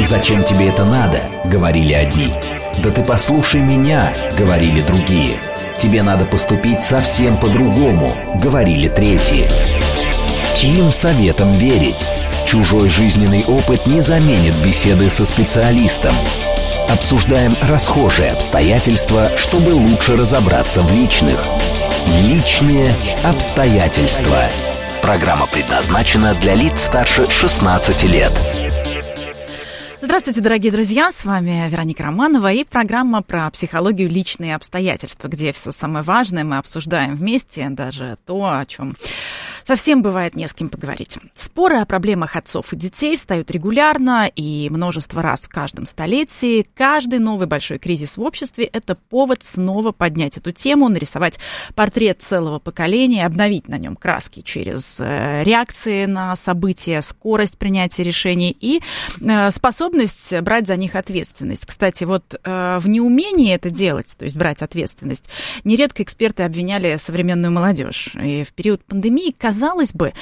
«Зачем тебе это надо?» — говорили одни. «Да ты послушай меня!» — говорили другие. «Тебе надо поступить совсем по-другому!» — говорили третьи. Чьим советом верить? Чужой жизненный опыт не заменит беседы со специалистом. Обсуждаем расхожие обстоятельства, чтобы лучше разобраться в личных. Личные обстоятельства. Программа предназначена для лиц старше 16 лет. Здравствуйте, дорогие друзья, с вами Вероника Романова и программа про психологию личные обстоятельства, где все самое важное мы обсуждаем вместе, даже то, о чем Совсем бывает не с кем поговорить. Споры о проблемах отцов и детей встают регулярно и множество раз в каждом столетии. Каждый новый большой кризис в обществе – это повод снова поднять эту тему, нарисовать портрет целого поколения, обновить на нем краски через э, реакции на события, скорость принятия решений и э, способность брать за них ответственность. Кстати, вот э, в неумении это делать, то есть брать ответственность, нередко эксперты обвиняли современную молодежь. И в период пандемии казалось, казалось бы,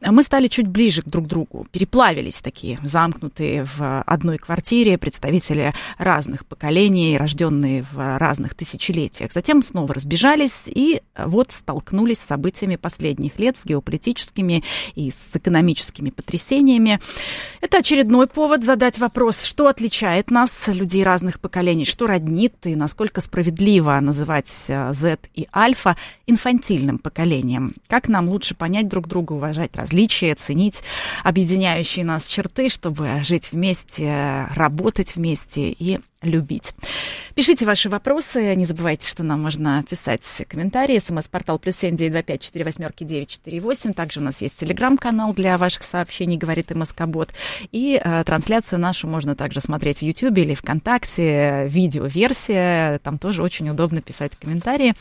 мы стали чуть ближе друг к другу, переплавились такие замкнутые в одной квартире представители разных поколений, рожденные в разных тысячелетиях. Затем снова разбежались и вот столкнулись с событиями последних лет, с геополитическими и с экономическими потрясениями. Это очередной повод задать вопрос, что отличает нас, людей разных поколений, что роднит и насколько справедливо называть Z и Альфа инфантильным поколением. Как нам лучше понять, понять друг друга, уважать различия, ценить объединяющие нас черты, чтобы жить вместе, работать вместе и любить. Пишите ваши вопросы. Не забывайте, что нам можно писать комментарии. СМС-портал плюс семь девять два пять четыре восьмерки девять четыре восемь. Также у нас есть телеграм-канал для ваших сообщений, говорит МСК-бот. И э, трансляцию нашу можно также смотреть в Ютьюбе или ВКонтакте. Видео-версия. Там тоже очень удобно писать комментарии.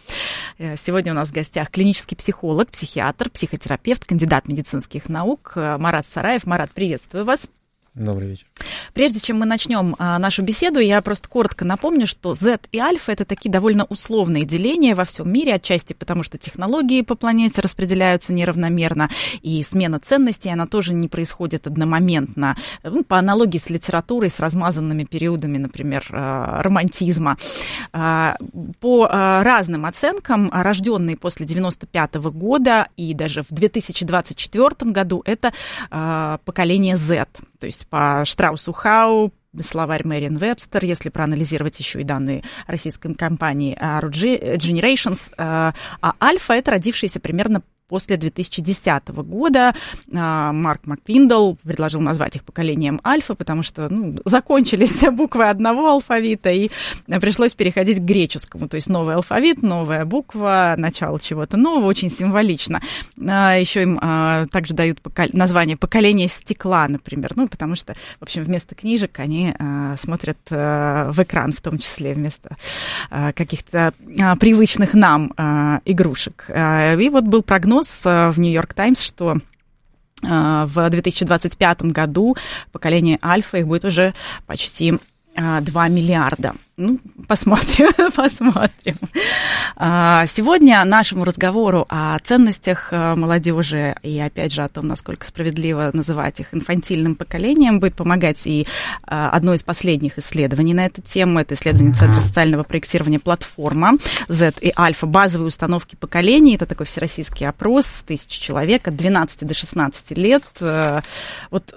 Э, сегодня у нас в гостях клинический психолог, психиатр, психотерапевт, кандидат медицинских наук э, Марат Сараев. Марат, приветствую вас. Добрый вечер. Прежде чем мы начнем а, нашу беседу, я просто коротко напомню, что Z и альфа это такие довольно условные деления во всем мире, отчасти потому, что технологии по планете распределяются неравномерно, и смена ценностей, она тоже не происходит одномоментно. Ну, по аналогии с литературой, с размазанными периодами, например, а, романтизма. А, по а, разным оценкам, рожденные после 95 -го года и даже в 2024 году, это поколение Z. То есть по Штраусу Хау, словарь Мэриан Вебстер, если проанализировать еще и данные российской компании RG Generations, а альфа это родившиеся примерно после 2010 года а, Марк Макпиндл предложил назвать их поколением альфа, потому что ну, закончились буквы одного алфавита, и пришлось переходить к греческому, то есть новый алфавит, новая буква, начало чего-то нового, очень символично. А, Еще им а, также дают название поколения стекла, например, ну, потому что, в общем, вместо книжек они смотрят в экран, в том числе вместо каких-то привычных нам игрушек. И вот был прогноз прогноз э, в Нью-Йорк Таймс, что э, в 2025 году поколение альфа их будет уже почти 2 э, миллиарда. Ну, посмотрим, посмотрим. А, сегодня нашему разговору о ценностях э, молодежи и, опять же, о том, насколько справедливо называть их инфантильным поколением, будет помогать и э, одно из последних исследований на эту тему. Это исследование Центра социального проектирования «Платформа» Z и Альфа. Базовые установки поколений. Это такой всероссийский опрос, тысячи человек от 12 до 16 лет. Э, вот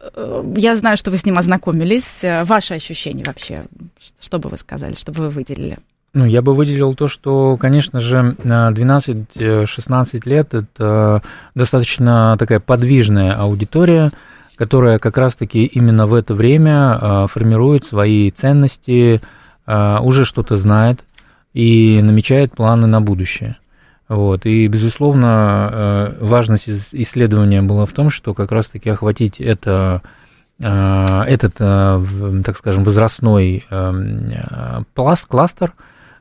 я знаю, что вы с ним ознакомились. Ваши ощущения вообще, что бы вы сказали? Сказали, чтобы вы выделили? Ну, я бы выделил то, что, конечно же, 12-16 лет – это достаточно такая подвижная аудитория, которая как раз-таки именно в это время а, формирует свои ценности, уже что-то знает и намечает планы на будущее. Вот. И, безусловно, важность исследования была в том, что как раз-таки охватить это Э, этот, э, так скажем, возрастной э, пласт, кластер,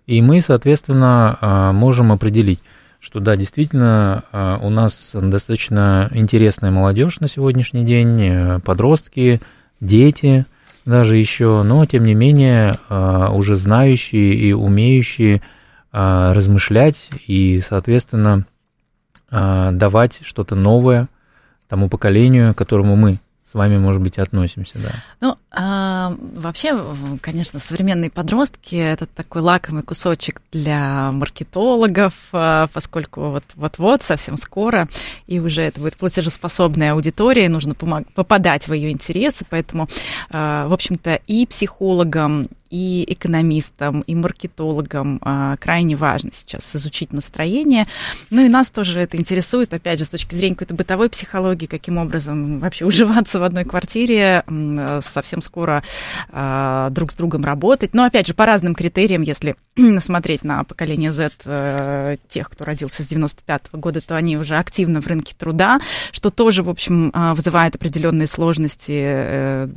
и мы, соответственно, можем определить, что да, действительно, у нас достаточно интересная молодежь на сегодняшний день, подростки, дети даже еще, но тем не менее уже знающие и умеющие размышлять и, соответственно, давать что-то новое тому поколению, которому мы с вами, может быть, относимся, да. Ну, а, Вообще, конечно, современные подростки – это такой лакомый кусочек для маркетологов, а, поскольку вот, вот-вот, совсем скоро, и уже это будет платежеспособная аудитория, нужно попадать в ее интересы, поэтому, а, в общем-то, и психологам, и экономистам, и маркетологам а, крайне важно сейчас изучить настроение. Ну и нас тоже это интересует, опять же, с точки зрения какой-то бытовой психологии, каким образом вообще уживаться в одной квартире, совсем скоро а, друг с другом работать. Но, опять же, по разным критериям, если смотреть на поколение Z, э, тех, кто родился с 95 -го года, то они уже активно в рынке труда, что тоже, в общем, а, вызывает определенные сложности э,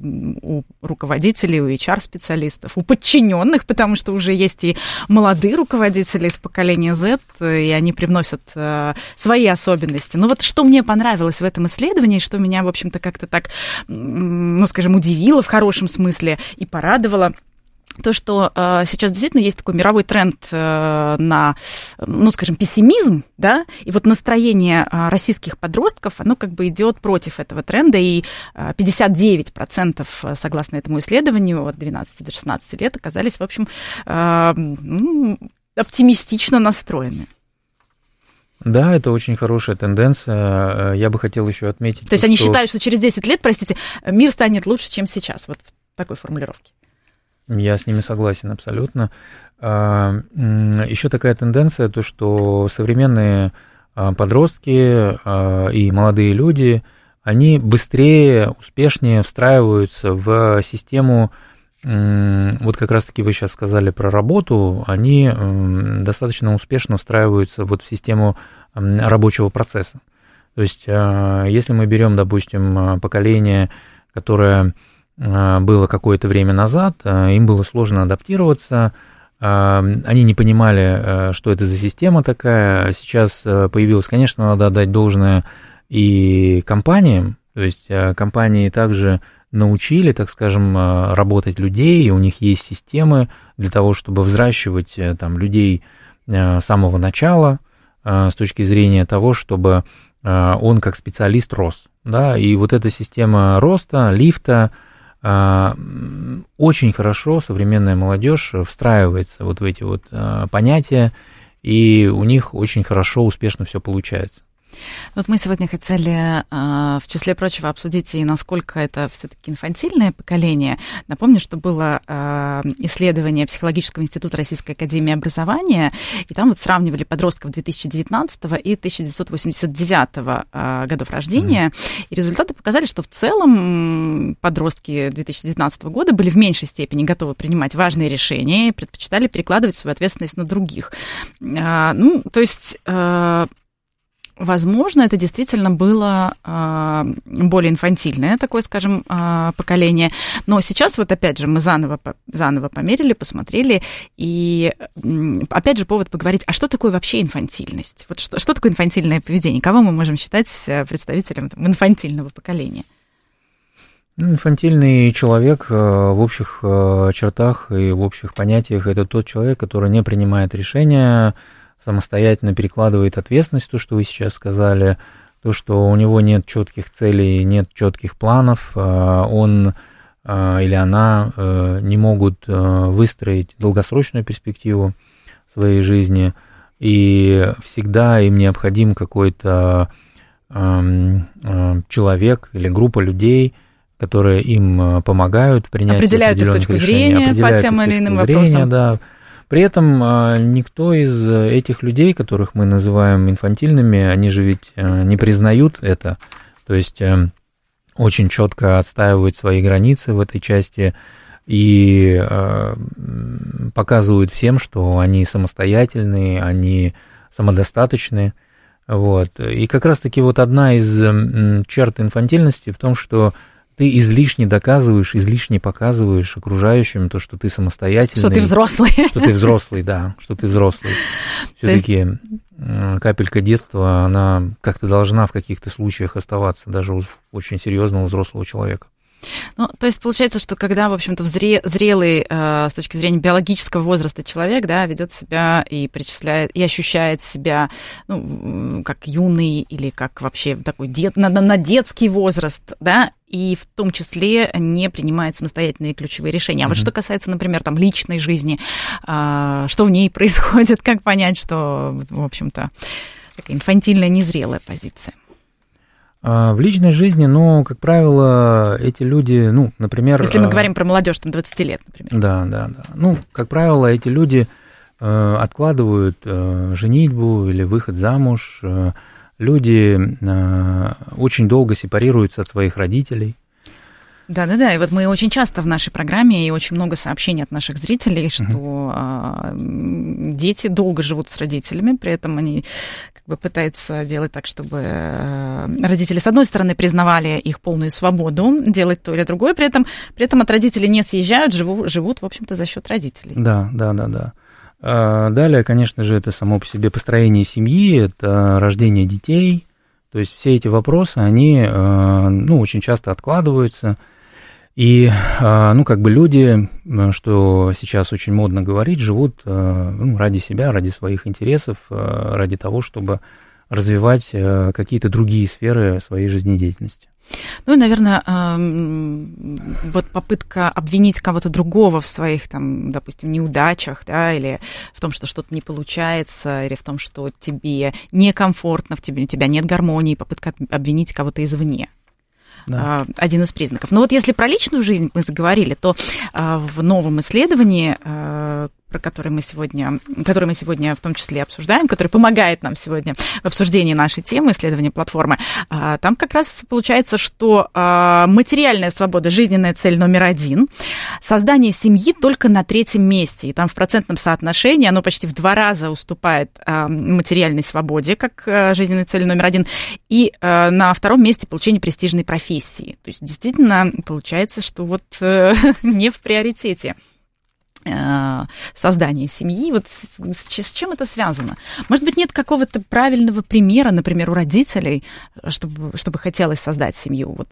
у руководителей, у HR-специалистов, у подчиненных, потому что уже есть и молодые руководители из поколения Z, и они привносят э, свои особенности. Но вот что мне понравилось в этом исследовании, что меня, в общем-то, как-то так, ну, скажем, удивило в хорошем смысле и порадовало, то, что э, сейчас действительно есть такой мировой тренд э, на, ну, скажем, пессимизм, да, и вот настроение э, российских подростков, оно как бы идет против этого тренда, и э, 59% согласно этому исследованию от 12 до 16 лет оказались, в общем, э, ну, оптимистично настроены. Да, это очень хорошая тенденция. Я бы хотел еще отметить. То есть они считают, что через 10 лет, простите, мир станет лучше, чем сейчас, вот в такой формулировке. Я с ними согласен абсолютно. А, Еще такая тенденция, то что современные а, подростки а, и молодые люди, они быстрее, успешнее встраиваются в систему, вот как раз-таки вы сейчас сказали про работу, они достаточно успешно встраиваются вот в систему рабочего процесса. То есть, если мы берем, допустим, поколение, которое было какое-то время назад, э, им было сложно адаптироваться, э, они не понимали, что это за система такая. Сейчас появилась, конечно, надо отдать должное и компаниям, то есть компании также научили, так скажем, работать людей, у них есть системы для того, чтобы взращивать там, людей с самого начала, с точки зрения того, чтобы он как специалист рос. Да? И вот эта система роста, лифта, очень хорошо современная молодежь встраивается вот в эти вот а, понятия, и у них очень хорошо, успешно все получается. Вот мы сегодня хотели, а, в числе прочего, обсудить и насколько это все-таки инфантильное поколение. Напомню, что было а, исследование Психологического института Российской Академии Образования, и там вот сравнивали подростков 2019 и 1989 а, годов рождения, mm-hmm. и результаты показали, что в целом подростки 2019 года были в меньшей степени готовы принимать важные решения и предпочитали перекладывать свою ответственность на других. Ну, то есть Возможно, это действительно было э, более инфантильное такое, скажем, э, поколение. Но сейчас вот опять же мы заново, заново померили, посмотрели, и опять же повод поговорить, а что такое вообще инфантильность? Вот что, что такое инфантильное поведение? Кого мы можем считать э, представителем там, инфантильного поколения? Ну, инфантильный человек э, в общих э, чертах и в общих понятиях это тот человек, который не принимает решения, самостоятельно перекладывает ответственность, то, что вы сейчас сказали, то, что у него нет четких целей, нет четких планов, а, он а, или она а, не могут выстроить долгосрочную перспективу своей жизни, и всегда им необходим какой-то человек или группа людей, которые им помогают принять определяют их точку решений, зрения по тем или иным вопросам. Да, при этом а, никто из этих людей, которых мы называем инфантильными, они же ведь а, не признают это. То есть э, очень четко отстаивают свои границы в этой части и показывают всем, что они самостоятельные, они самодостаточные. Вот. И как раз-таки вот одна из черт инфантильности в том, что ты излишне доказываешь, излишне показываешь окружающим то, что ты самостоятельный. Что ты взрослый. Что ты взрослый, да, что ты взрослый. Все-таки есть... капелька детства, она как-то должна в каких-то случаях оставаться, даже у очень серьезного взрослого человека. Ну, то есть получается, что когда, в общем-то, зре, зрелый э, с точки зрения биологического возраста человек, да, ведет себя и причисляет, и ощущает себя, ну, как юный или как вообще такой дет, на, на детский возраст, да, и в том числе не принимает самостоятельные ключевые решения. А mm-hmm. вот что касается, например, там личной жизни, э, что в ней происходит, как понять, что, в общем-то, такая инфантильная, незрелая позиция. А, в личной жизни, ну, как правило, эти люди, ну, например... Если мы а, говорим про молодежь, там, 20 лет, например. Да, да, да. Ну, как правило, эти люди э, откладывают э, женитьбу или выход замуж. Э, люди очень долго сепарируются от своих родителей. Да-да-да, и вот мы очень часто в нашей программе и очень много сообщений от наших зрителей, что mm-hmm. дети долго живут с родителями, при этом они как бы пытаются делать так, чтобы э, родители, с одной стороны, признавали их полную свободу делать то или другое, при этом, при этом от родителей не съезжают, живут, живут в общем-то, за счет родителей. Да, да, да, да. А, далее, конечно же, это само по себе построение семьи, это рождение детей, то есть все эти вопросы, они э, ну, очень часто откладываются – и, а, ну, как бы люди, что сейчас очень модно говорить, живут а, ну, ради себя, ради своих интересов, а, ради того, чтобы развивать какие-то другие сферы своей жизнедеятельности. Ну и, наверное, вот попытка обвинить кого-то другого в своих, там, допустим, неудачах, да, или в том, что что-то не получается, или в том, что тебе некомфортно, в тебе, у тебя нет гармонии, попытка обвинить кого-то извне да. А, один из признаков. Но вот если про личную жизнь мы заговорили, то а, в новом исследовании а, про который мы сегодня, который мы сегодня в том числе обсуждаем, который помогает нам сегодня в обсуждении нашей темы, исследования платформы, а, там как раз получается, что а, материальная свобода, жизненная цель номер один, создание семьи только на третьем месте, и там в процентном соотношении оно почти в два раза уступает а, материальной свободе, как жизненной цели номер один, и на втором месте получение престижной профессии. То есть действительно получается, что вот э, не в приоритете. Э, создания семьи. Вот с, с чем это связано? Может быть, нет какого-то правильного примера, например, у родителей, чтобы, чтобы хотелось создать семью? Вот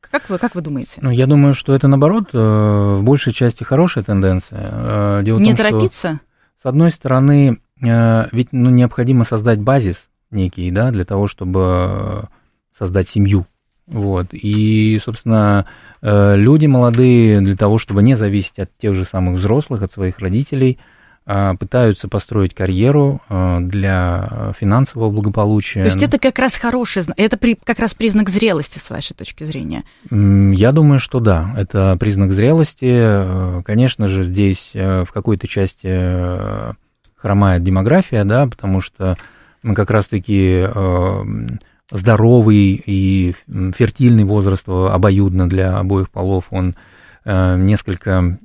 как вы, как вы думаете? Ну, я думаю, что это, наоборот, э, в большей части хорошая тенденция. Э, дело Не том, торопиться? Что, с одной стороны, ведь ну, необходимо создать базис некий, да, для того, чтобы создать семью. Вот. И, собственно, Э, люди молодые для того, чтобы не зависеть от тех же самых взрослых, от своих родителей, а, пытаются построить карьеру э, для финансового благополучия. То есть это как раз хороший, это при, как раз признак зрелости с вашей точки зрения? Я думаю, что да, это признак зрелости. Э, конечно же, здесь в какой-то части хромает демография, да, потому что мы как раз-таки здоровый и фертильный возраст обоюдно для обоих полов, он э, несколько,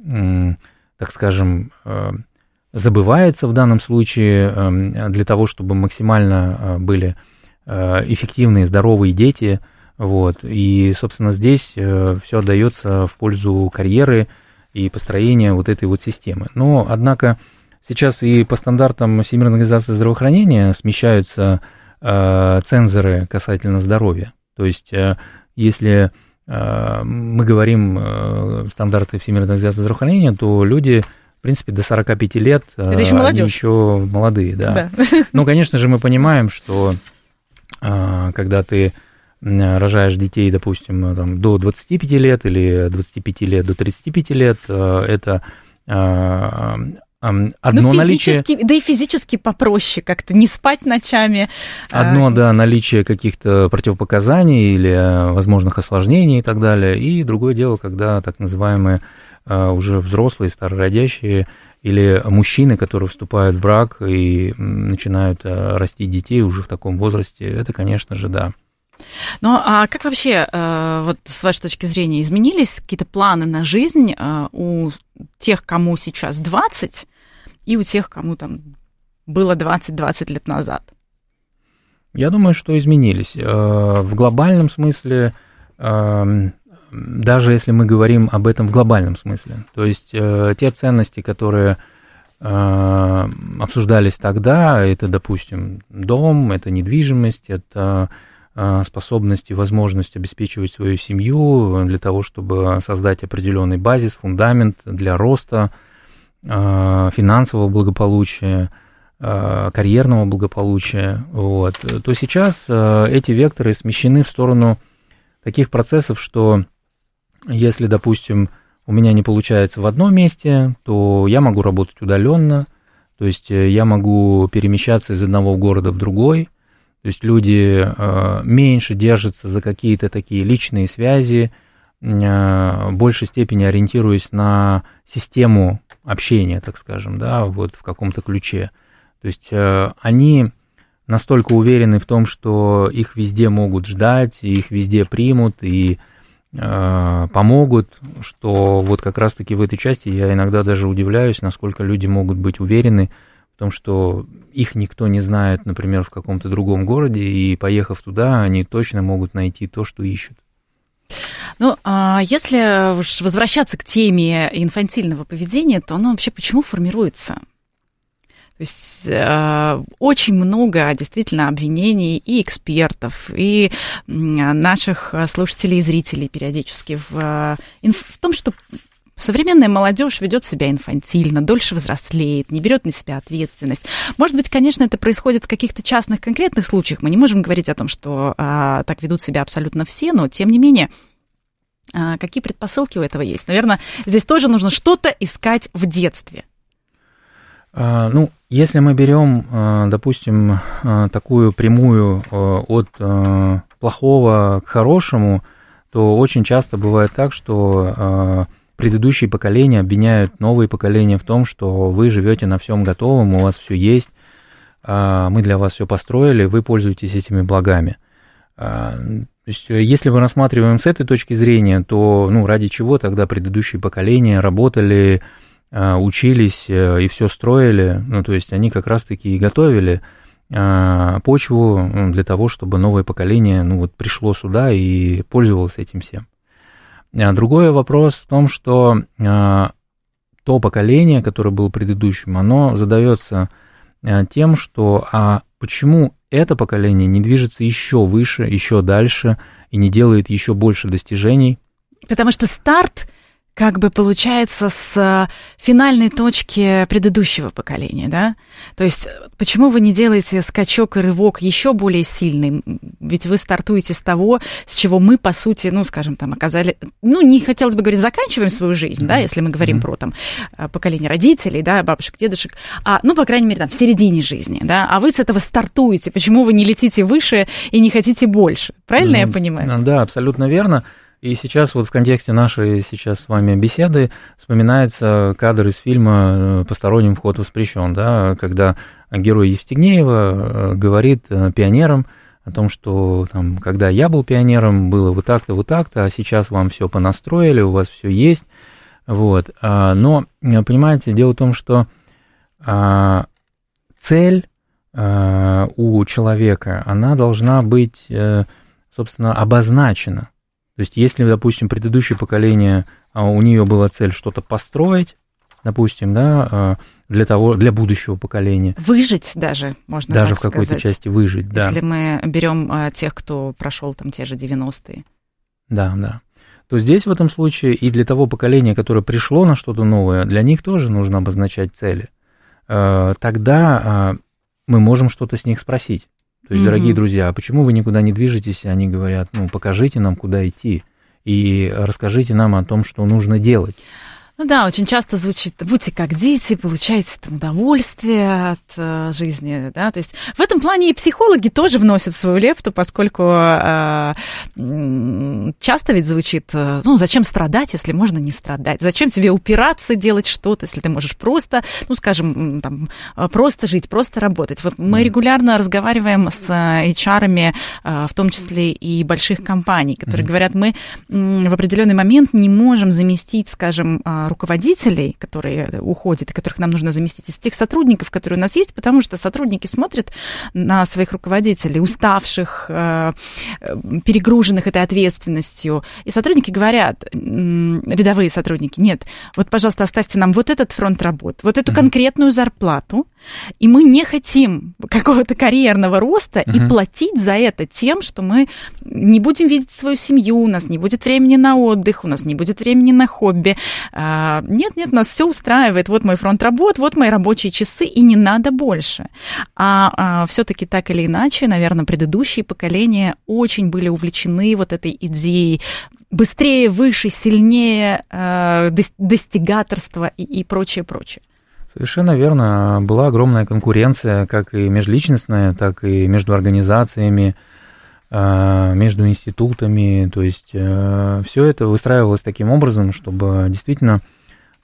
так скажем, э, забывается в данном случае э, для того, чтобы максимально были эффективные, здоровые дети. Вот. И, собственно, здесь все отдается в пользу карьеры и построения вот этой вот системы. Но, однако, сейчас и по стандартам Всемирной организации здравоохранения смещаются Э, цензоры касательно здоровья. То есть, э, если э, мы говорим стандарты Всемирной организации здравоохранения, то люди, в принципе, до 45 лет Это еще они еще молодые, да. да. Ну, конечно же, мы понимаем, что когда ты рожаешь детей, допустим, там, до 25 лет или 25 лет до 35 лет, это Одно ну, наличие... Да и физически попроще как-то, не спать ночами. Одно, а... да, наличие каких-то противопоказаний или э, возможных осложнений и так далее. И другое дело, когда так называемые э, уже взрослые, старородящие или мужчины, которые вступают в брак и начинают э, расти детей уже в таком возрасте, это, конечно же, да. Ну, а как вообще, вот с вашей точки зрения, изменились какие-то планы на жизнь у тех, кому сейчас 20, и у тех, кому там было 20-20 лет назад? Я думаю, что изменились. Э, в глобальном смысле, даже если мы говорим об этом в глобальном смысле, то есть э, те ценности, которые э, обсуждались тогда, это, допустим, дом, это недвижимость, это способность и возможность обеспечивать свою семью для того, чтобы создать определенный базис, фундамент для роста, финансового благополучия, карьерного благополучия, вот, то сейчас эти векторы смещены в сторону таких процессов, что если, допустим, у меня не получается в одном месте, то я могу работать удаленно, то есть э, я могу перемещаться из одного города в другой, то есть люди э, меньше держатся за какие-то такие личные связи, э, в большей степени ориентируясь на систему общения, так скажем, да, вот в каком-то ключе. То есть они настолько уверены в том, что их везде могут ждать, их везде примут, и Э, помогут, что вот как раз-таки в этой части я иногда даже удивляюсь, насколько люди могут быть уверены в том, что их никто не знает, например, в каком-то другом городе, и поехав туда, они точно могут найти то, что ищут. Ну, а если возвращаться к теме инфантильного поведения, то оно вообще почему формируется? То есть э, очень много действительно обвинений и экспертов, и наших слушателей и зрителей периодически в, э, в том, что Современная молодежь ведет себя инфантильно, дольше взрослеет, не берет на себя ответственность. Может быть, конечно, это происходит в каких-то частных конкретных случаях. Мы не можем говорить о том, что а, так ведут себя абсолютно все, но тем не менее, а, какие предпосылки у этого есть? Наверное, здесь тоже нужно что-то искать в детстве. А, ну, если мы берем, а, допустим, такую прямую от плохого к хорошему, то очень часто бывает так, что предыдущие поколения обвиняют новые поколения в том, что вы живете на всем готовом, у вас все есть, мы для вас все построили, вы пользуетесь этими благами. То есть, если мы рассматриваем с этой точки зрения, то ну, ради чего тогда предыдущие поколения работали, Э, учились э, и все строили, ну, то есть они как раз-таки и готовили э, почву ну, для того, чтобы новое поколение ну, вот пришло сюда и пользовалось этим всем. Другой вопрос в том, что то поколение, которое было предыдущим, оно задается тем, что а почему это поколение не движется еще выше, еще дальше и не делает еще больше достижений? Потому что старт как бы получается с э, финальной точки предыдущего поколения, да? То есть почему вы не делаете скачок и рывок еще более сильный? Ведь вы стартуете с того, с чего мы, по сути, ну, скажем, там, оказали... Ну, не хотелось бы говорить, заканчиваем свою жизнь, да, если мы говорим mm-hmm. про там э, поколение родителей, да, бабушек, дедушек, а, ну, по крайней мере, там, в середине жизни, да, а вы с этого стартуете. Почему вы не летите выше и не хотите больше? Правильно mm-hmm. я понимаю? Да, абсолютно верно. И сейчас вот в контексте нашей сейчас с вами беседы вспоминается кадр из фильма э, «Посторонним вход воспрещен», да, когда герой Евстигнеева э, говорит э, пионерам о том, что там, когда я был пионером, было вот так-то, вот так-то, а сейчас вам все понастроили, у вас все есть. Вот. А, но, понимаете, дело в том, что а, цель у человека, она должна быть, собственно, обозначена. То есть, если, допустим, предыдущее поколение, а, у нее была цель что-то построить, допустим, да, а, для того, для будущего поколения. Выжить даже, можно даже так в какой-то части выжить, да. Если мы берем а, тех, кто прошел там те же 90-е. Да, да. То здесь в этом случае и для того поколения, которое пришло на что-то новое, для них тоже нужно обозначать цели. Тогда мы можем что-то с них спросить. То есть, mm-hmm. дорогие друзья, а почему вы никуда не движетесь? Они говорят, ну, покажите нам, куда идти, и расскажите нам о том, что нужно делать. Ну да, очень часто звучит «будьте как дети, получайте там удовольствие от э, жизни», да, то есть в этом плане и психологи тоже вносят свою лепту, поскольку э, часто ведь звучит э, «ну, зачем страдать, если можно не страдать? Зачем тебе упираться, делать что-то, если ты можешь просто, ну, скажем, там, э, просто жить, просто работать?» Вот мы регулярно разговариваем с HR, э, в том числе и больших компаний, которые mm-hmm. говорят, мы в определенный момент не можем заместить, скажем, руководителей, которые уходят и которых нам нужно заместить, из тех сотрудников, которые у нас есть, потому что сотрудники смотрят на своих руководителей, уставших, э, перегруженных этой ответственностью, и сотрудники говорят, рядовые сотрудники, нет, вот, пожалуйста, оставьте нам вот этот фронт работ, вот эту конкретную зарплату, И мы не хотим какого-то карьерного роста угу. и платить за это тем, что мы не будем видеть свою семью, у нас не будет времени на отдых, у нас не будет времени на хобби. А, нет, нет, нас все устраивает. Вот мой фронт работ, вот мои рабочие часы, и не надо больше. А, а все-таки так или иначе, наверное, предыдущие поколения очень были увлечены вот этой идеей быстрее, выше, сильнее, э, достигаторства и, и прочее, прочее. Совершенно верно. Была огромная конкуренция, как и межличностная, так и между организациями, э, между институтами. То есть э, все это выстраивалось таким образом, чтобы действительно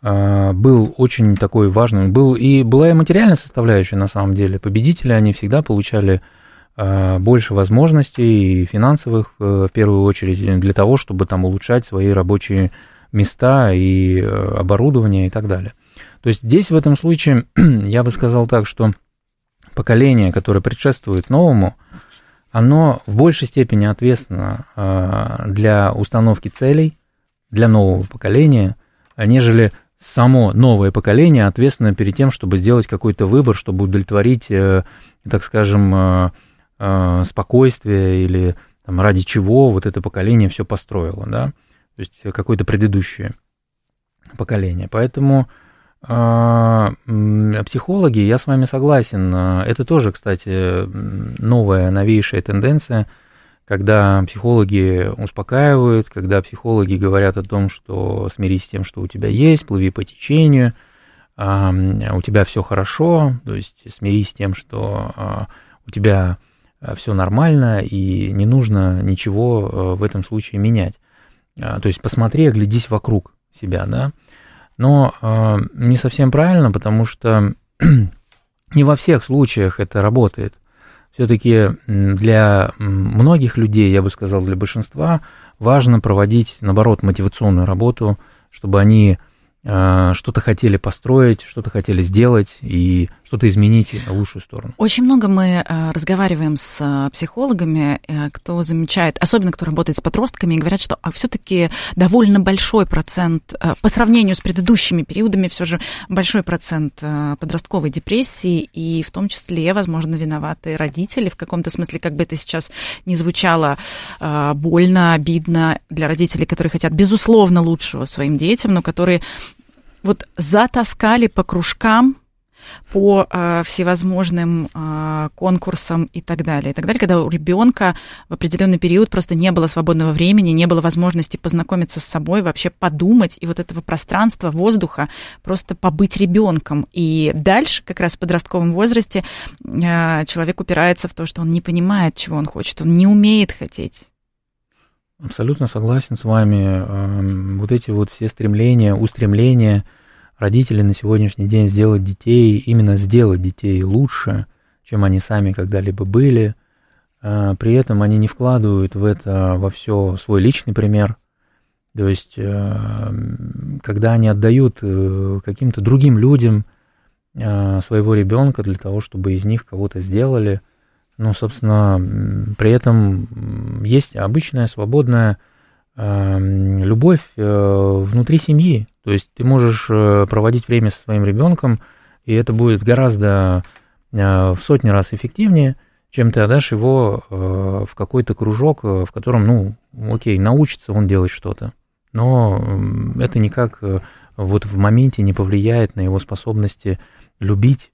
был очень такой важный, был и была и материальная составляющая на самом деле. Победители, они всегда получали больше возможностей финансовых, э, в первую очередь, для того, чтобы там улучшать свои рабочие места и э, оборудование и так далее. То есть здесь в этом случае я бы сказал так, что поколение, которое предшествует новому, оно в большей степени ответственно для установки целей для нового поколения, нежели само новое поколение ответственно перед тем, чтобы сделать какой-то выбор, чтобы удовлетворить, так скажем, э, спокойствия или там, ради чего вот это поколение все построило, да, то есть какое-то предыдущее поколение. Поэтому э, психологи, я с вами согласен, это тоже, кстати, новая, новейшая тенденция, когда психологи успокаивают, когда психологи говорят о том, что смирись с тем, что у тебя есть, плыви по течению, у тебя все хорошо, то есть смирись с тем, что а, у тебя все нормально и не нужно ничего в этом случае менять. А, то есть посмотри, оглядись вокруг себя, да. Но э, не совсем правильно, потому что не во всех случаях это работает. Все-таки для многих людей, я бы сказал, для большинства, важно проводить, наоборот, мотивационную работу, чтобы они Э, что-то хотели построить, что-то хотели сделать и что-то изменить в лучшую сторону. Очень много мы э, разговариваем с э, психологами, кто замечает, особенно кто работает с подростками, и говорят, что а все-таки довольно большой процент, по сравнению с предыдущими периодами, все же большой процент подростковой депрессии, и в том числе, возможно, виноваты родители, в каком-то смысле, как бы это сейчас не звучало больно, обидно для родителей, которые хотят, безусловно, лучшего своим детям, но которые вот затаскали по кружкам, по э, всевозможным э, конкурсам и так далее. И так далее, когда у ребенка в определенный период просто не было свободного времени, не было возможности познакомиться с собой, вообще подумать, и вот этого пространства, воздуха, просто побыть ребенком. И дальше, как раз в подростковом возрасте, э, человек упирается в то, что он не понимает, чего он хочет, он не умеет хотеть. Абсолютно согласен с вами. Эм, вот эти вот все стремления, устремления родителей на сегодняшний день сделать детей, именно сделать детей лучше, чем они сами когда-либо были. Э, при этом они не вкладывают в это во все свой личный пример. То есть, э, когда они отдают э, каким-то другим людям своего ребенка для того, чтобы из них кого-то сделали – ну, собственно, при этом есть обычная свободная любовь э, внутри семьи. То есть ты можешь э, проводить время со своим ребенком, и это будет гораздо э, в сотни раз эффективнее, чем ты отдашь его в какой-то кружок, в котором, ну, окей, научится он делать что-то. Но это никак вот в моменте не повлияет на его способности любить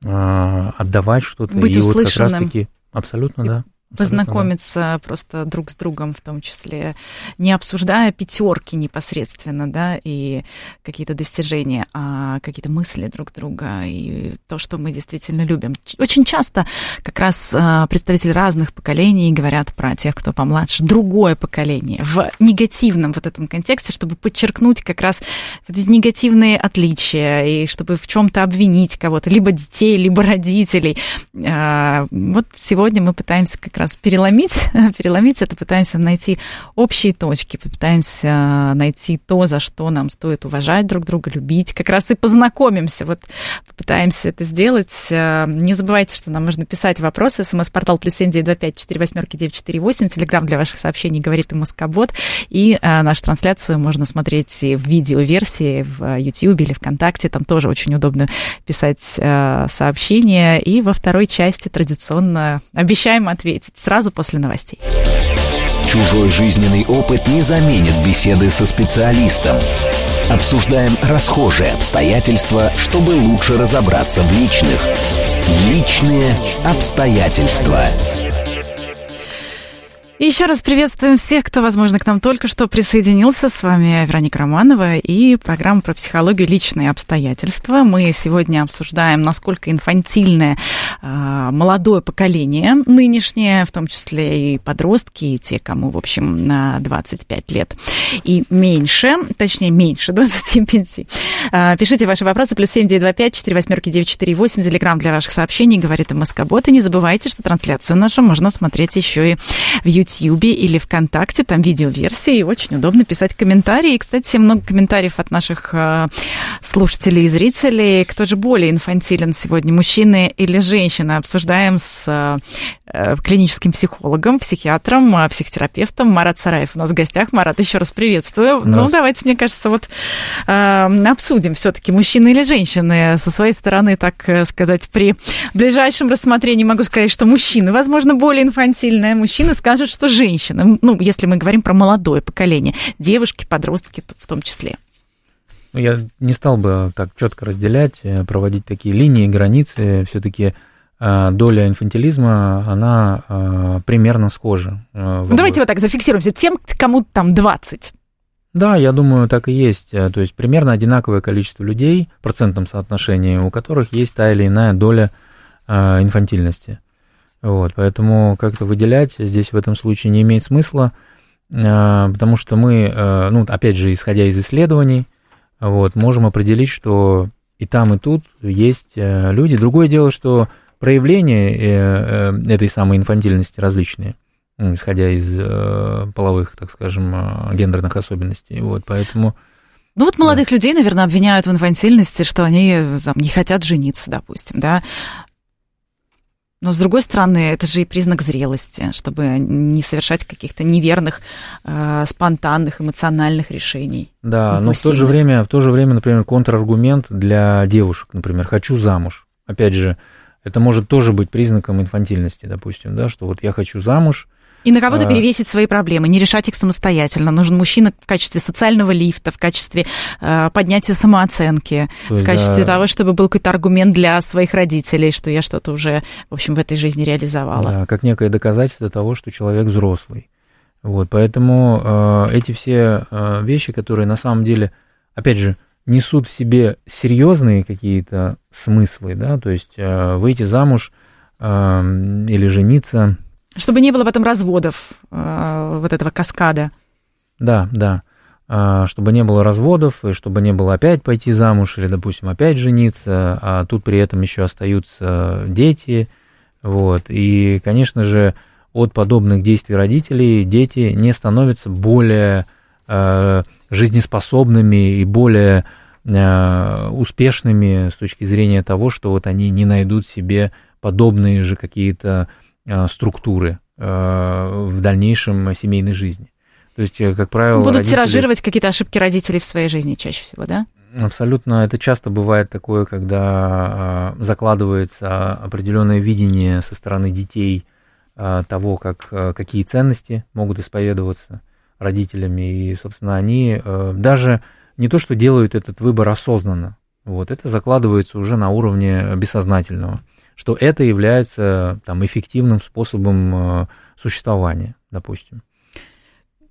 отдавать что-то. Быть и услышанным. вот как раз-таки абсолютно, да познакомиться да. просто друг с другом, в том числе, не обсуждая пятерки непосредственно, да, и какие-то достижения, а какие-то мысли друг друга и то, что мы действительно любим. Очень часто как раз а, представители разных поколений говорят про тех, кто помладше, другое поколение в негативном вот этом контексте, чтобы подчеркнуть как раз вот эти негативные отличия и чтобы в чем-то обвинить кого-то, либо детей, либо родителей. А, вот сегодня мы пытаемся как раз переломить, переломить это, пытаемся найти общие точки, пытаемся найти то, за что нам стоит уважать друг друга, любить, как раз и познакомимся, вот попытаемся это сделать. Не забывайте, что нам можно писать вопросы, смс-портал плюс семь девять два пять четыре восьмерки девять четыре восемь, телеграмм для ваших сообщений говорит и Москобот, и нашу трансляцию можно смотреть в видеоверсии в YouTube или ВКонтакте, там тоже очень удобно писать сообщения, и во второй части традиционно обещаем ответить сразу после новостей. Чужой жизненный опыт не заменит беседы со специалистом. Обсуждаем расхожие обстоятельства, чтобы лучше разобраться в личных. Личные обстоятельства. Еще раз приветствуем всех, кто, возможно, к нам только что присоединился. С вами Вероника Романова и программа про психологию «Личные обстоятельства». Мы сегодня обсуждаем, насколько инфантильное э, молодое поколение нынешнее, в том числе и подростки, и те, кому, в общем, на 25 лет и меньше, точнее, меньше 25. Э, пишите ваши вопросы, плюс 7925 4 восьмерки 948, телеграмм для ваших сообщений, говорит МСК-бот. И не забывайте, что трансляцию нашу можно смотреть еще и в YouTube Ютьюбе или ВКонтакте, там видеоверсии, и очень удобно писать комментарии. И, кстати, много комментариев от наших э, слушателей и зрителей. Кто же более инфантилен сегодня, мужчины или женщины? Обсуждаем с э, клиническим психологом, психиатром, э, психотерапевтом Марат Сараев у нас в гостях. Марат, еще раз приветствую. Ну, давайте, мне кажется, вот обсудим все-таки, мужчины или женщины. Со своей стороны, так сказать, при ближайшем рассмотрении могу сказать, что мужчины, возможно, более инфантильные. Мужчины скажут, что женщины, ну, если мы говорим про молодое поколение, девушки, подростки в том числе? Ну, я не стал бы так четко разделять, э, проводить такие линии, границы. Все-таки э, доля инфантилизма, она э, примерно схожа. Ну, давайте вот так зафиксируемся. Тем, кому там 20. Да, я думаю, так и есть. То есть примерно одинаковое количество людей в процентном соотношении, у которых есть та или иная доля инфантильности. Вот, поэтому как-то выделять здесь в этом случае не имеет смысла, а, потому что мы, а, ну, опять же, исходя из исследований, вот, можем определить, что и там, и тут есть а, люди. Другое дело, что проявления э, э, этой самой инфантильности различные, исходя из э, половых, так скажем, гендерных особенностей. Вот, поэтому... Ну вот молодых да. людей, наверное, обвиняют в инфантильности, что они там, не хотят жениться, допустим, да. Но, с другой стороны, это же и признак зрелости, чтобы не совершать каких-то неверных, э, спонтанных, эмоциональных решений. Да, но в то же время, в то же время, например, контраргумент для девушек, например, хочу замуж. Опять же, это может тоже быть признаком инфантильности, допустим, да, что вот я хочу замуж, и на кого-то а... перевесить свои проблемы, не решать их самостоятельно. Нужен мужчина в качестве социального лифта, в качестве э, поднятия самооценки, в качестве да. того, чтобы был какой-то аргумент для своих родителей, что я что-то уже, в общем, в этой жизни реализовала. Да, как некое доказательство того, что человек взрослый. Вот, поэтому э, эти все э, вещи, которые на самом деле, опять же, несут в себе серьезные какие-то смыслы, да, то есть э, выйти замуж э, или жениться чтобы не было потом разводов, э, вот этого каскада. Да, да. А, чтобы не было разводов, и чтобы не было опять пойти замуж или, допустим, опять жениться, а тут при этом еще остаются дети. Вот. И, конечно же, от подобных действий родителей дети не становятся более э, жизнеспособными и более э, успешными с точки зрения того, что вот они не найдут себе подобные же какие-то Э, структуры э, в дальнейшем семейной жизни. То есть, э, как правило... Будут родители... тиражировать какие-то ошибки родителей в своей жизни чаще всего, да? Абсолютно. Это часто бывает такое, когда закладывается определенное видение со стороны детей того, как, какие ценности могут исповедоваться родителями. И, собственно, они даже не то, что делают этот выбор осознанно, вот, это закладывается уже на уровне бессознательного что это является там, эффективным способом э, существования, допустим.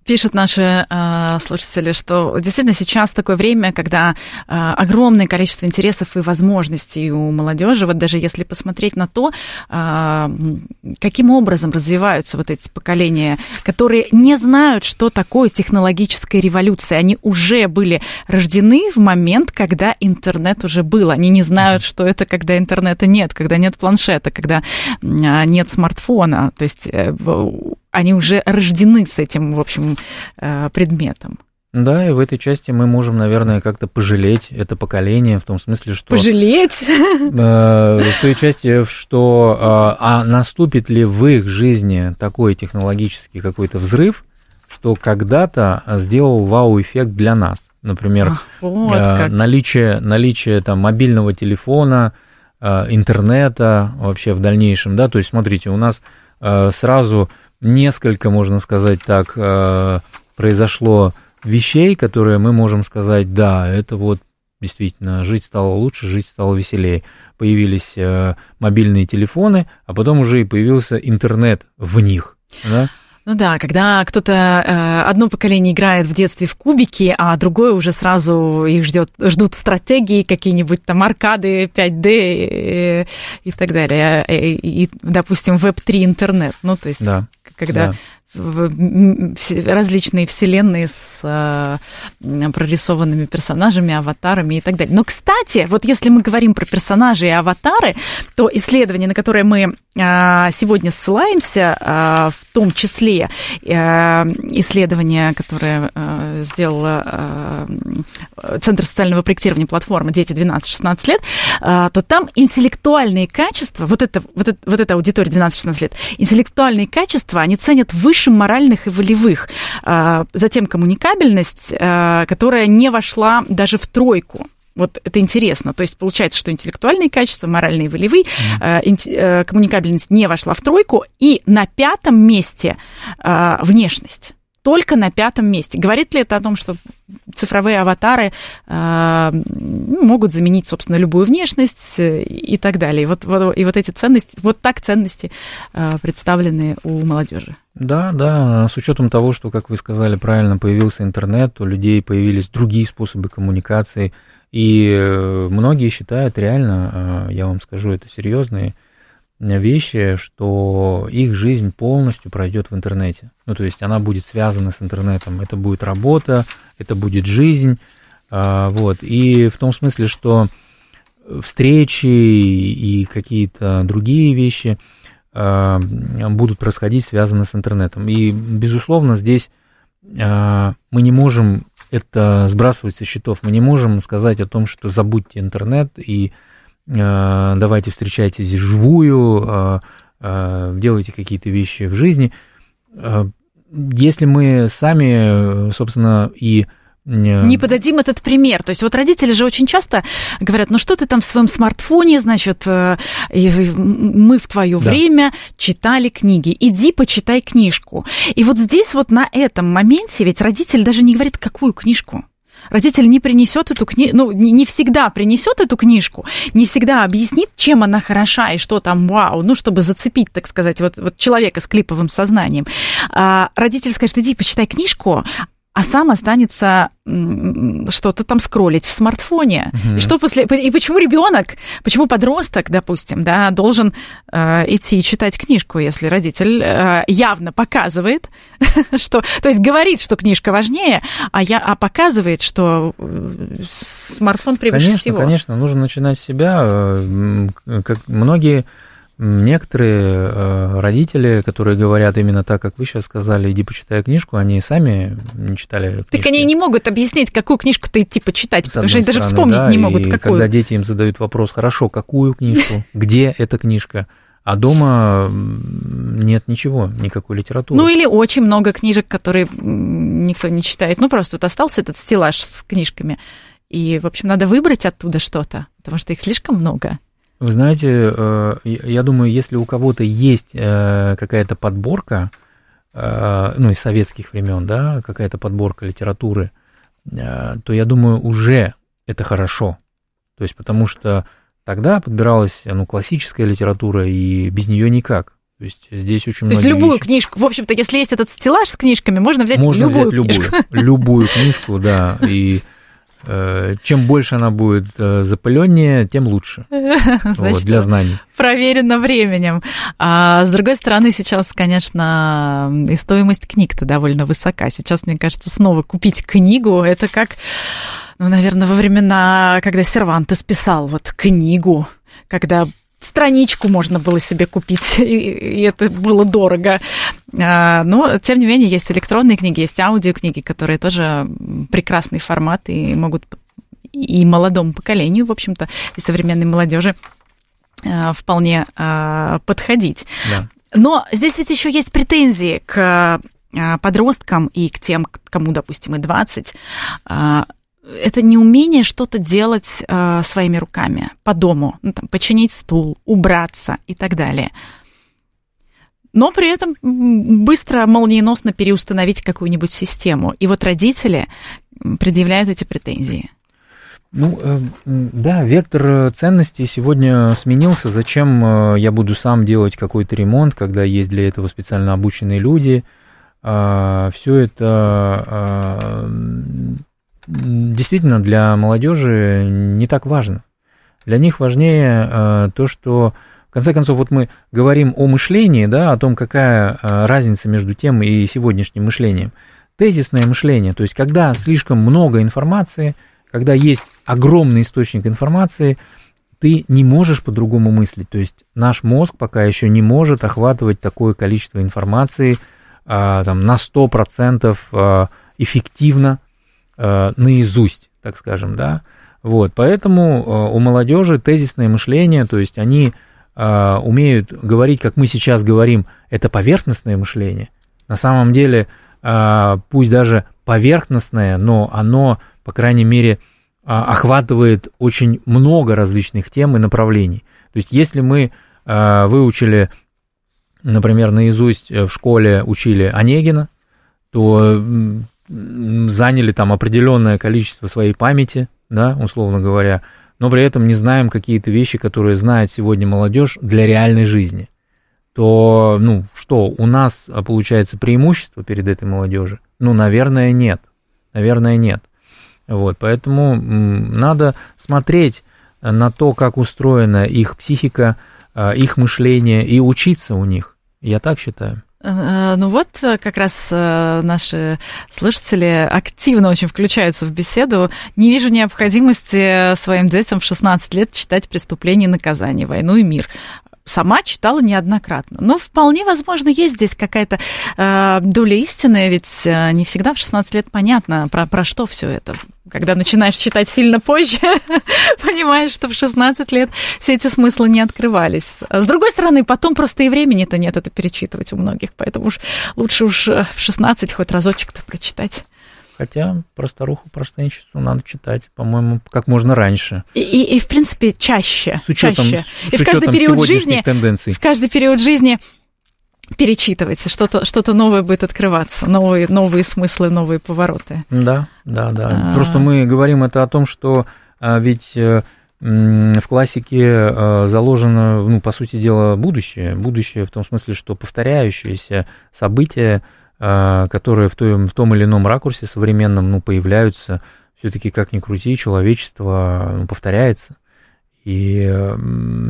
Пишут наши э, слушатели, что действительно сейчас такое время, когда э, огромное количество интересов и возможностей у молодежи. Вот даже если посмотреть на то, э, каким образом развиваются вот эти поколения, которые не знают, что такое технологическая революция. Они уже были рождены в момент, когда интернет уже был. Они не знают, что это, когда интернета нет, когда нет планшета, когда нет смартфона. То есть э, они уже рождены с этим, в общем, э, предметом. Да, и в этой части мы можем, наверное, как-то пожалеть это поколение, в том смысле, что... Пожалеть? Э, в той части, что э, а наступит ли в их жизни такой технологический какой-то взрыв, что когда-то сделал вау-эффект для нас. Например, Ах, вот э, наличие, наличие там, мобильного телефона, э, интернета вообще в дальнейшем. Да? То есть, смотрите, у нас э, сразу несколько, можно сказать так, э, произошло вещей, которые мы можем сказать, да, это вот действительно жить стало лучше, жить стало веселее. Появились э, мобильные телефоны, а потом уже и появился интернет в них. Да? Ну да, когда кто-то э, одно поколение играет в детстве в кубики, а другое уже сразу их ждет, ждут стратегии, какие-нибудь там аркады 5D и, и так далее, и, и допустим, веб-3 интернет. Ну, то есть, да, когда да различные вселенные с а, прорисованными персонажами, аватарами и так далее. Но, кстати, вот если мы говорим про персонажи и аватары, то исследование, на которое мы а, сегодня ссылаемся, а, в том числе исследование, которое сделала Центр социального проектирования платформы «Дети 12-16 лет», то там интеллектуальные качества, вот это, вот это, вот эта аудитория 12-16 лет, интеллектуальные качества они ценят выше выше моральных и волевых. А, затем коммуникабельность, а, которая не вошла даже в тройку. Вот это интересно. То есть получается, что интеллектуальные качества, моральные и волевые, mm-hmm. коммуникабельность не вошла в тройку. И на пятом месте внешность только на пятом месте. Говорит ли это о том, что цифровые аватары э, могут заменить, собственно, любую внешность и так далее? И вот, и вот эти ценности, вот так ценности э, представлены у молодежи. Да, да, с учетом того, что, как вы сказали, правильно появился интернет, у людей появились другие способы коммуникации, и э, многие считают реально, я вам скажу, это серьезные вещи, что их жизнь полностью пройдет в интернете. Ну, то есть она будет связана с интернетом. Это будет работа, это будет жизнь. А, вот. И в том смысле, что встречи и какие-то другие вещи а, будут происходить, связаны с интернетом. И, безусловно, здесь а, мы не можем это сбрасывать со счетов. Мы не можем сказать о том, что забудьте интернет и давайте встречайтесь вживую, э, э, делайте какие-то вещи в жизни. Если мы сами, собственно, и не подадим этот пример. То есть вот родители же очень часто говорят, ну что ты там в своем смартфоне, значит, мы в твое да. время читали книги, иди почитай книжку. И вот здесь вот на этом моменте ведь родитель даже не говорит, какую книжку родитель не принесет эту книгу, ну, не всегда принесет эту книжку, не всегда объяснит, чем она хороша и что там вау, ну, чтобы зацепить, так сказать, вот, вот человека с клиповым сознанием. А родитель скажет, иди почитай книжку, а сам останется что-то там скроллить в смартфоне. Угу. И что после и почему ребенок, почему подросток, допустим, да, должен э, идти и читать книжку, если родитель э, явно показывает, что, то есть говорит, что книжка важнее, а я а показывает, что э, смартфон превыше конечно, всего. Конечно, нужно начинать с себя. Э, как многие Некоторые э, родители, которые говорят именно так, как вы сейчас сказали, иди почитай книжку, они сами не читали книжки. Так они не могут объяснить, какую книжку-то идти почитать, потому что они даже вспомнить да, не могут, и какую. когда дети им задают вопрос, хорошо, какую книжку, где эта книжка, а дома нет ничего, никакой литературы. Ну или очень много книжек, которые никто не читает. Ну просто вот остался этот стеллаж с книжками. И, в общем, надо выбрать оттуда что-то, потому что их слишком много. Вы знаете, э, я думаю, если у кого-то есть э, какая-то подборка, э, ну, из советских времен, да, какая-то подборка литературы, то я думаю, уже это хорошо. То есть, потому что тогда подбиралась, ну, классическая литература, и без нее никак. То есть здесь очень То есть любую вещи. книжку, в общем-то, если есть этот стеллаж с книжками, можно взять можно любую взять книжку. любую, любую книжку, да, и чем больше она будет э, запыленнее, тем лучше Значит, вот, для знаний. проверено временем. А с другой стороны, сейчас, конечно, и стоимость книг-то довольно высока. Сейчас, мне кажется, снова купить книгу, это как, ну, наверное, во времена, когда Сервантес писал вот книгу, когда страничку можно было себе купить, и, это было дорого. А, но, тем не менее, есть электронные книги, есть аудиокниги, которые тоже прекрасный формат и могут и молодому поколению, в общем-то, и современной молодежи а, вполне а, подходить. Да. Но здесь ведь еще есть претензии к подросткам и к тем, кому, допустим, и 20, а, это неумение что-то делать э, своими руками по дому, ну, там, починить стул, убраться и так далее. Но при этом быстро, молниеносно переустановить какую-нибудь систему. И вот родители предъявляют эти претензии. Ну, э, да, вектор ценностей сегодня сменился. Зачем э, я буду сам делать какой-то ремонт, когда есть для этого специально обученные люди? Э, Все это действительно для молодежи не так важно. Для них важнее э, то, что в конце концов вот мы говорим о мышлении, да, о том, какая э, разница между тем и сегодняшним мышлением. Тезисное мышление, то есть когда слишком много информации, когда есть огромный источник информации, ты не можешь по-другому мыслить. То есть наш мозг пока еще не может охватывать такое количество информации э, там, на 100% э, эффективно, наизусть, так скажем, да. Вот, поэтому э, у молодежи тезисное мышление, то есть они э, умеют говорить, как мы сейчас говорим, это поверхностное мышление. На самом деле, э, пусть даже поверхностное, но оно, по крайней мере, э, охватывает очень много различных тем и направлений. То есть, если мы э, выучили, например, наизусть в школе учили Онегина, то заняли там определенное количество своей памяти, да, условно говоря, но при этом не знаем какие-то вещи, которые знает сегодня молодежь для реальной жизни, то, ну, что, у нас получается преимущество перед этой молодежью? Ну, наверное, нет. Наверное, нет. Вот, поэтому надо смотреть на то, как устроена их психика, их мышление и учиться у них. Я так считаю. Ну вот, как раз наши слушатели активно очень включаются в беседу. Не вижу необходимости своим детям в 16 лет читать «Преступление и наказание», «Войну и мир» сама читала неоднократно. Но вполне возможно, есть здесь какая-то э, доля истины, ведь э, не всегда в 16 лет понятно, про, про что все это. Когда начинаешь читать сильно позже, понимаешь, что в 16 лет все эти смыслы не открывались. С другой стороны, потом просто и времени-то нет это перечитывать у многих, поэтому уж лучше уж в 16 хоть разочек-то прочитать. Хотя про старуху, про простенщицу надо читать, по-моему, как можно раньше. И, и, и в принципе, чаще. С учетом, чаще. С и в каждый период жизни, тенденций. в каждый период жизни перечитывается, что-то что новое будет открываться, новые, новые смыслы, новые повороты. Да, да, да. А... Просто мы говорим это о том, что а, ведь э, в классике э, заложено, ну, по сути дела, будущее. Будущее в том смысле, что повторяющиеся события которые в том, в том или ином ракурсе современном ну, появляются, все-таки как ни крути, человечество ну, повторяется. И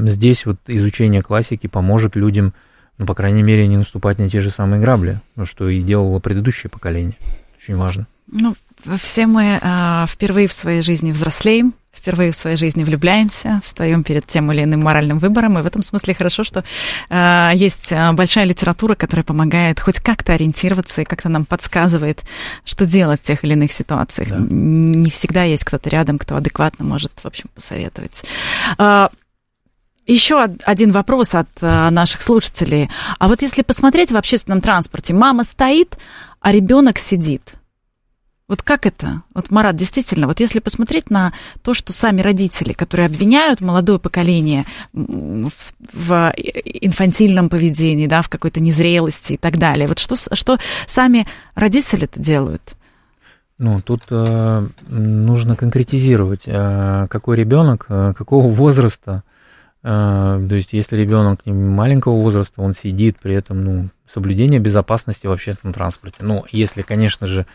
здесь вот изучение классики поможет людям, ну, по крайней мере, не наступать на те же самые грабли, ну, что и делало предыдущее поколение. Очень важно. Ну, все мы э, впервые в своей жизни взрослеем, впервые в своей жизни влюбляемся, встаем перед тем или иным моральным выбором, и в этом смысле хорошо, что э, есть большая литература, которая помогает хоть как-то ориентироваться и как-то нам подсказывает, что делать в тех или иных ситуациях. Да. Не всегда есть кто-то рядом, кто адекватно может, в общем, посоветовать. Э, еще один вопрос от наших слушателей. А вот если посмотреть в общественном транспорте, мама стоит, а ребенок сидит. Вот как это? Вот, Марат, действительно, вот если посмотреть на то, что сами родители, которые обвиняют молодое поколение в, в инфантильном поведении, да, в какой-то незрелости и так далее, вот что, что сами родители это делают? Ну, тут э, нужно конкретизировать, э, какой ребенок, э, какого возраста То есть, если ребенок маленького возраста, он сидит, при этом, ну, соблюдение безопасности в общественном транспорте. Ну, если, конечно же,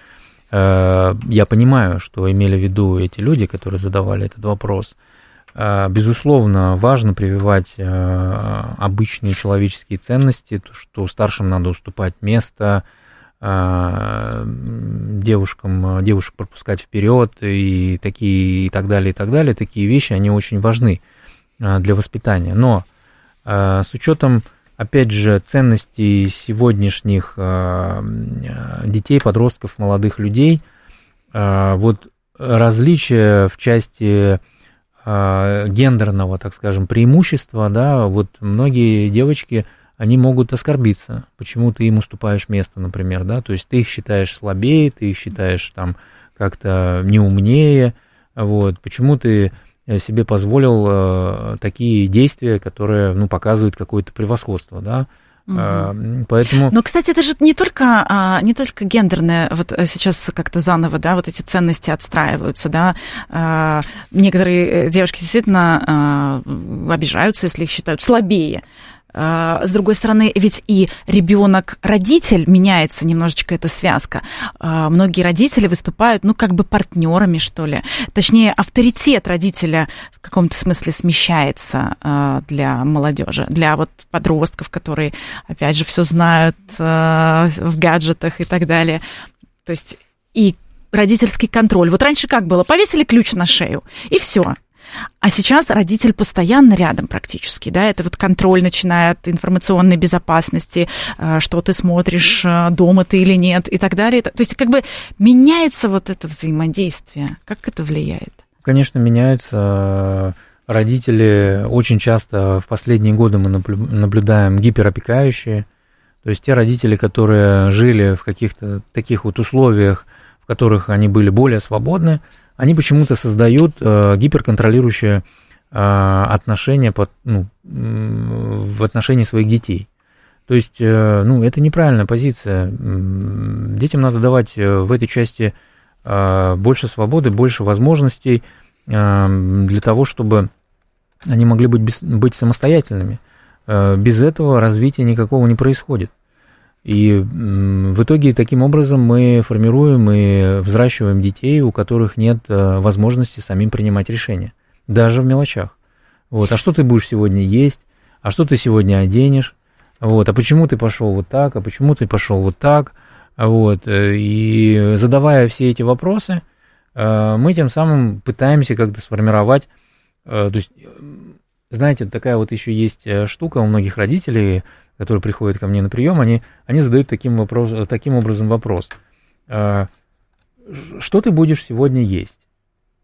я понимаю, что имели в виду эти люди, которые задавали этот вопрос – Э, безусловно, важно прививать э, обычные человеческие ценности, то, что старшим надо уступать место, э, девушкам, девушек пропускать вперед и такие и так далее, и так далее. Такие вещи, они очень важны для воспитания. Но с учетом, опять же, ценностей сегодняшних детей, подростков, молодых людей, вот различия в части а, гендерного, так скажем, преимущества, да, вот многие девочки, они могут оскорбиться, почему ты им уступаешь место, например, да, то есть ты их считаешь слабее, ты их считаешь там как-то неумнее, вот, почему ты себе позволил э, такие действия, которые, ну, показывают какое-то превосходство, да, Угу. Поэтому... Но, кстати, это же не только, а, не только гендерное, вот э, сейчас как-то заново, да, вот эти ценности отстраиваются, да. Некоторые э, девушки действительно обижаются, если их считают слабее. А, с другой стороны, ведь и ребенок-родитель меняется немножечко эта связка. А, многие родители выступают, ну, как бы партнерами, что ли. Точнее, авторитет родителя в каком-то смысле смещается а, для молодежи, для вот подростков, которые, опять же, все знают в гаджетах и так далее. То есть и родительский контроль. Вот раньше как было? Повесили ключ на шею, и все. А сейчас родитель постоянно рядом практически, да, это вот контроль, начиная от информационной безопасности, э, что ты смотришь, э, дома ты или нет, и так далее. То есть как бы меняется вот это взаимодействие. Как это влияет? Конечно, меняются родители. Очень часто в последние годы мы наблюдаем гиперопекающие, то есть те родители, которые жили в каких-то таких вот условиях, в которых они были более свободны, они почему-то создают э, гиперконтролирующее э, отношение под, ну, в отношении своих детей. То есть, э, ну, это неправильная позиция. Детям надо давать э, в этой части э, больше свободы, больше возможностей э, для того, чтобы они могли быть, без, быть самостоятельными. Э, без этого развития никакого не происходит. И в итоге таким образом мы формируем и взращиваем детей, у которых нет э, возможности самим принимать решения, даже в мелочах. Вот, а что ты будешь сегодня есть, а что ты сегодня оденешь, вот, а почему ты пошел вот так, а почему ты пошел вот так, вот, э, и задавая все эти вопросы, э, мы тем самым пытаемся как-то сформировать, то есть, знаете, такая вот еще есть штука у многих родителей, которые приходят ко мне на прием, они, они задают таким, вопрос, таким образом вопрос. «А, что ты будешь сегодня есть?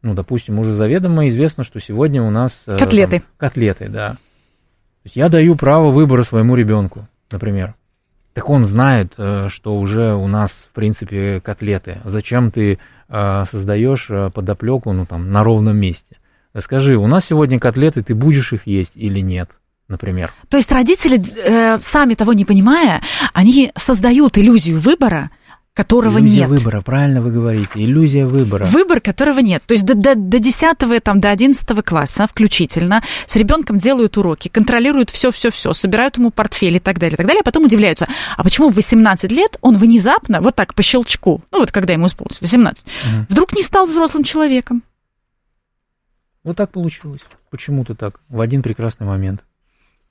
Ну, допустим, уже заведомо известно, что сегодня у нас... Э, котлеты. Там, котлеты, да. То есть я даю право выбора своему ребенку, например. Так он знает, э, что уже у нас, в принципе, котлеты. Зачем ты э, создаешь подоплеку, ну, там, на ровном месте? Скажи, у нас сегодня котлеты, ты будешь их есть или нет? Например. То есть родители, э, сами того не понимая, они создают иллюзию выбора, которого иллюзия нет. выбора, правильно вы говорите, иллюзия выбора. Выбор, которого нет. То есть до, до, до 10 там, до 11 класса включительно с ребенком делают уроки, контролируют все-все-все, собирают ему портфель и так далее, и так далее, а потом удивляются, а почему в 18 лет он внезапно, вот так по щелчку, ну вот когда ему исполнилось 18, угу. вдруг не стал взрослым человеком? Вот так получилось. Почему-то так, в один прекрасный момент.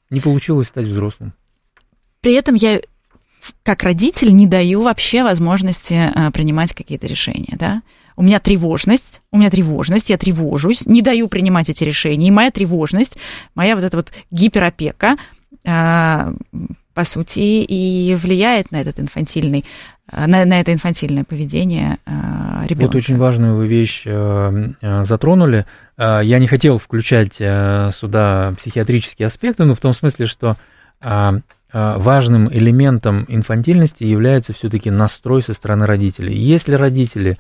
Не получилось стать взрослым. При этом я как родитель не даю вообще возможности э, принимать какие-то решения, да. У меня тревожность, у меня тревожность, я тревожусь, не даю принимать эти решения. И моя тревожность, моя вот эта вот гиперопека, э, по сути, и влияет на этот инфантильный э, на, на это инфантильное поведение ребенка. Вот очень важную вы вещь затронули. Э, я не хотел включать э, сюда психиатрические аспекты, но в том смысле, что э, важным элементом инфантильности является все-таки настрой со стороны родителей. Если родители,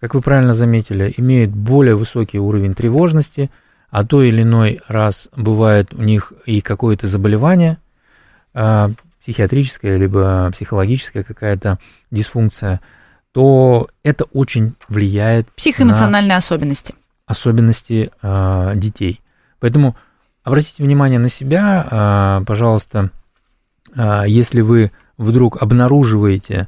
как вы правильно заметили, имеют более высокий уровень тревожности, а то или иной раз бывает у них и какое-то заболевание, психиатрическая либо психологическая какая-то дисфункция, то это очень влияет Психоэмоциональные на... особенности особенности э, детей. Поэтому обратите внимание на себя, пожалуйста, если вы вдруг обнаруживаете,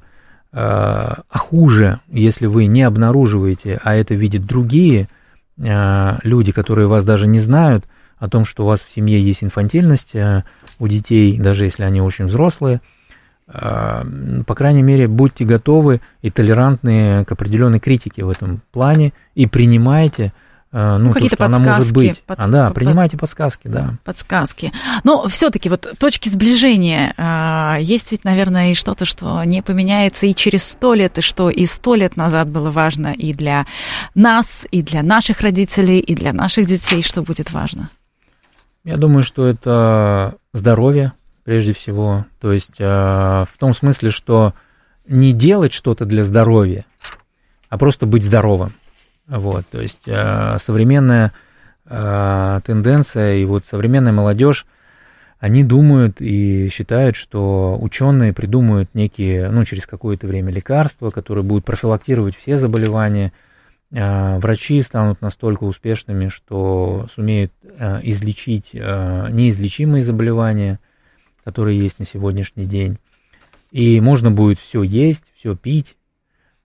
а хуже, если вы не обнаруживаете, а это видят другие люди, которые вас даже не знают, о том, что у вас в семье есть инфантильность у детей, даже если они очень взрослые – а, по крайней мере, будьте готовы и толерантны к определенной критике в этом плане и принимайте а, ну, ну какие-то то, подсказки. Она может быть. Подс... А, да, принимайте подсказки, да. Подсказки. Но все-таки вот точки сближения а, есть ведь, наверное, и что-то, что не поменяется и через сто лет, и что и сто лет назад было важно и для нас, и для наших родителей, и для наших детей, что будет важно. Я думаю, что это здоровье, прежде всего. То есть э, в том смысле, что не делать что-то для здоровья, а просто быть здоровым. Вот, то есть э, современная э, тенденция и вот современная молодежь, они думают и считают, что ученые придумают некие, ну, через какое-то время лекарства, которые будут профилактировать все заболевания. Врачи станут настолько успешными, что сумеют излечить неизлечимые заболевания – которые есть на сегодняшний день. И можно будет все есть, все пить,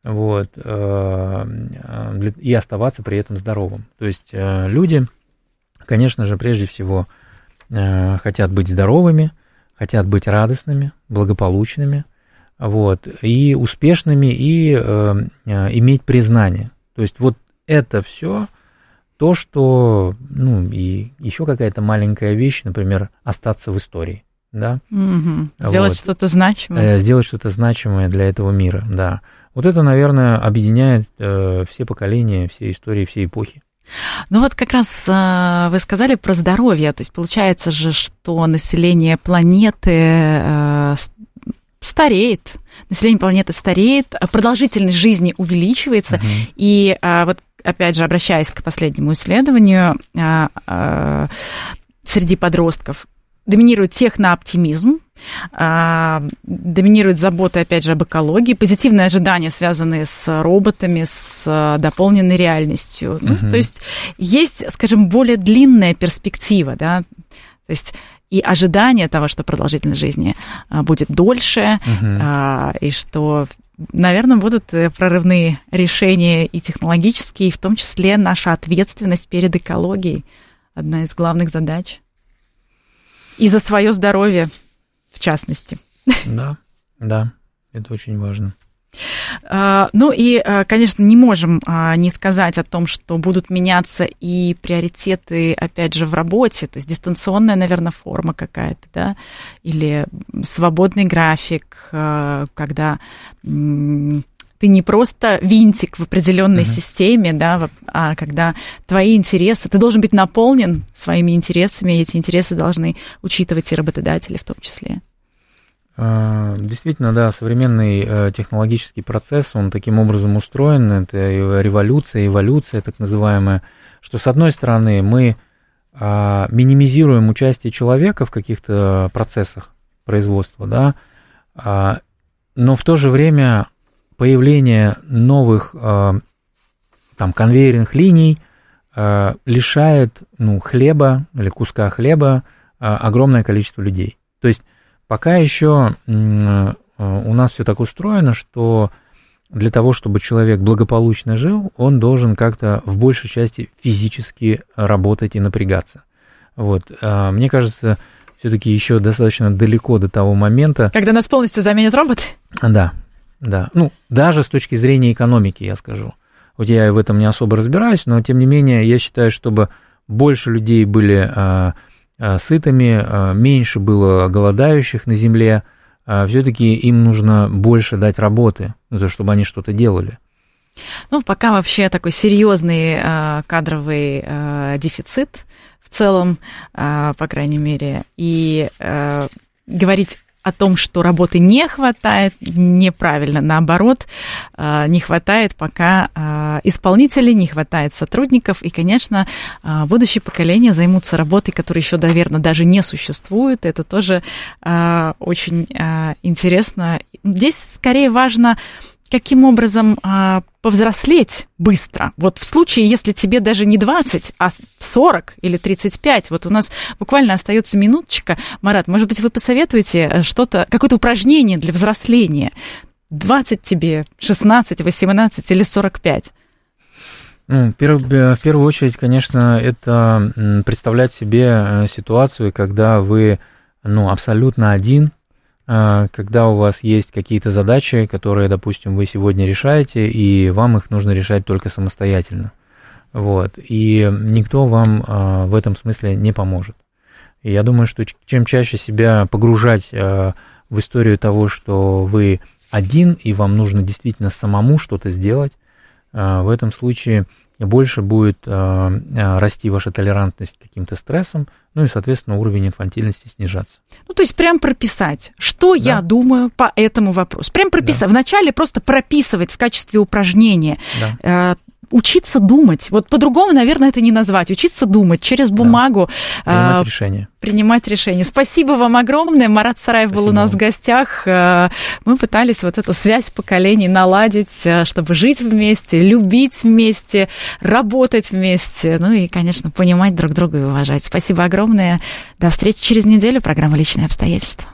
вот, и оставаться при этом здоровым. То есть люди, конечно же, прежде всего хотят быть здоровыми, хотят быть радостными, благополучными, вот, и успешными, и иметь признание. То есть вот это все то, что, ну, и еще какая-то маленькая вещь, например, остаться в истории да. Угу. Сделать вот. что-то значимое. Э, сделать что-то значимое для этого мира, да. Вот это, наверное, объединяет э, все поколения, все истории, все эпохи. Ну вот как раз э, вы сказали про здоровье, то есть получается же, что население планеты э, стареет, население планеты стареет, продолжительность жизни увеличивается, uh-huh. и э, вот опять же обращаясь к последнему исследованию э, среди подростков, доминирует технооптимизм, а, доминирует забота, опять же, об экологии, позитивные ожидания, связанные с роботами, с а, дополненной реальностью. Uh-huh. Ну, то есть есть, скажем, более длинная перспектива, да, то есть и ожидание того, что продолжительность жизни а, будет дольше, uh-huh. и что, наверное, будут э, прорывные решения и технологические, и в том числе наша ответственность перед экологией, одна из главных задач. И за свое здоровье, в частности. Да, да, это очень важно. А, ну и, а, конечно, не можем а, не сказать о том, что будут меняться и приоритеты, опять же, в работе, то есть дистанционная, наверное, форма какая-то, да, или свободный график, когда ты не просто винтик в определенной uh-huh. системе, да, а когда твои интересы, ты должен быть наполнен своими интересами, и эти интересы должны учитывать и работодатели в том числе. А, действительно, да, современный э, технологический процесс, он таким образом устроен, это революция, эволюция так называемая, что с одной стороны мы а, минимизируем участие человека в каких-то процессах производства, да, но в то же время появление новых э, там конвейерных линий э, лишает ну, хлеба или куска хлеба э, огромное количество людей. То есть пока еще у нас все так устроено, что для того, чтобы человек благополучно жил, он должен как-то в большей части физически работать и напрягаться. Вот. Мне кажется, все-таки еще достаточно далеко до того момента. Когда нас полностью заменят роботы? Да, да. Ну, даже с точки зрения экономики, я скажу. Вот я в этом не особо разбираюсь, но тем не менее я считаю, чтобы больше людей были а, а, сытыми, а, меньше было голодающих на земле, а, все-таки им нужно больше дать работы, чтобы они что-то делали. Ну, пока вообще такой серьезный а, кадровый дефицит в целом, по крайней мере, и говорить о том, что работы не хватает, неправильно, наоборот, а, не хватает пока а, исполнителей, не хватает сотрудников, и, конечно, а, будущее поколение займутся работой, которая еще, наверное, даже не существует, это тоже очень интересно. Здесь скорее важно каким образом а, повзрослеть быстро. Вот в случае, если тебе даже не 20, а 40 или 35, вот у нас буквально остается минуточка. Марат, может быть, вы посоветуете э, что-то, какое-то упражнение для взросления? 20 тебе, 16, 18 или 45? Ну, в первую очередь, конечно, это представлять себе э, ситуацию, когда вы ну, абсолютно один, когда у вас есть какие-то задачи, которые, допустим, вы сегодня решаете, и вам их нужно решать только самостоятельно. Вот. И никто вам а, в этом смысле не поможет. И я думаю, что чем чаще себя погружать а, в историю того, что вы один, и вам нужно действительно самому что-то сделать, в этом случае больше будет расти ваша толерантность к каким-то стрессам, ну и, соответственно, уровень инфантильности снижаться. Ну, то есть прям прописать, что да. я думаю по этому вопросу. Прям прописать. Да. Вначале просто прописывать в качестве упражнения. Да. Э, учиться думать. Вот по-другому, наверное, это не назвать. Учиться думать через бумагу. Да. Принимать решения. Принимать решения. Спасибо вам огромное. Марат Сараев Спасибо был у нас в гостях. А, мы пытались вот эту связь поколений наладить, а, чтобы жить вместе, любить вместе, работать вместе. Ну и, конечно, понимать друг друга и уважать. Спасибо огромное. До встречи через неделю. Программа «Личные обстоятельства».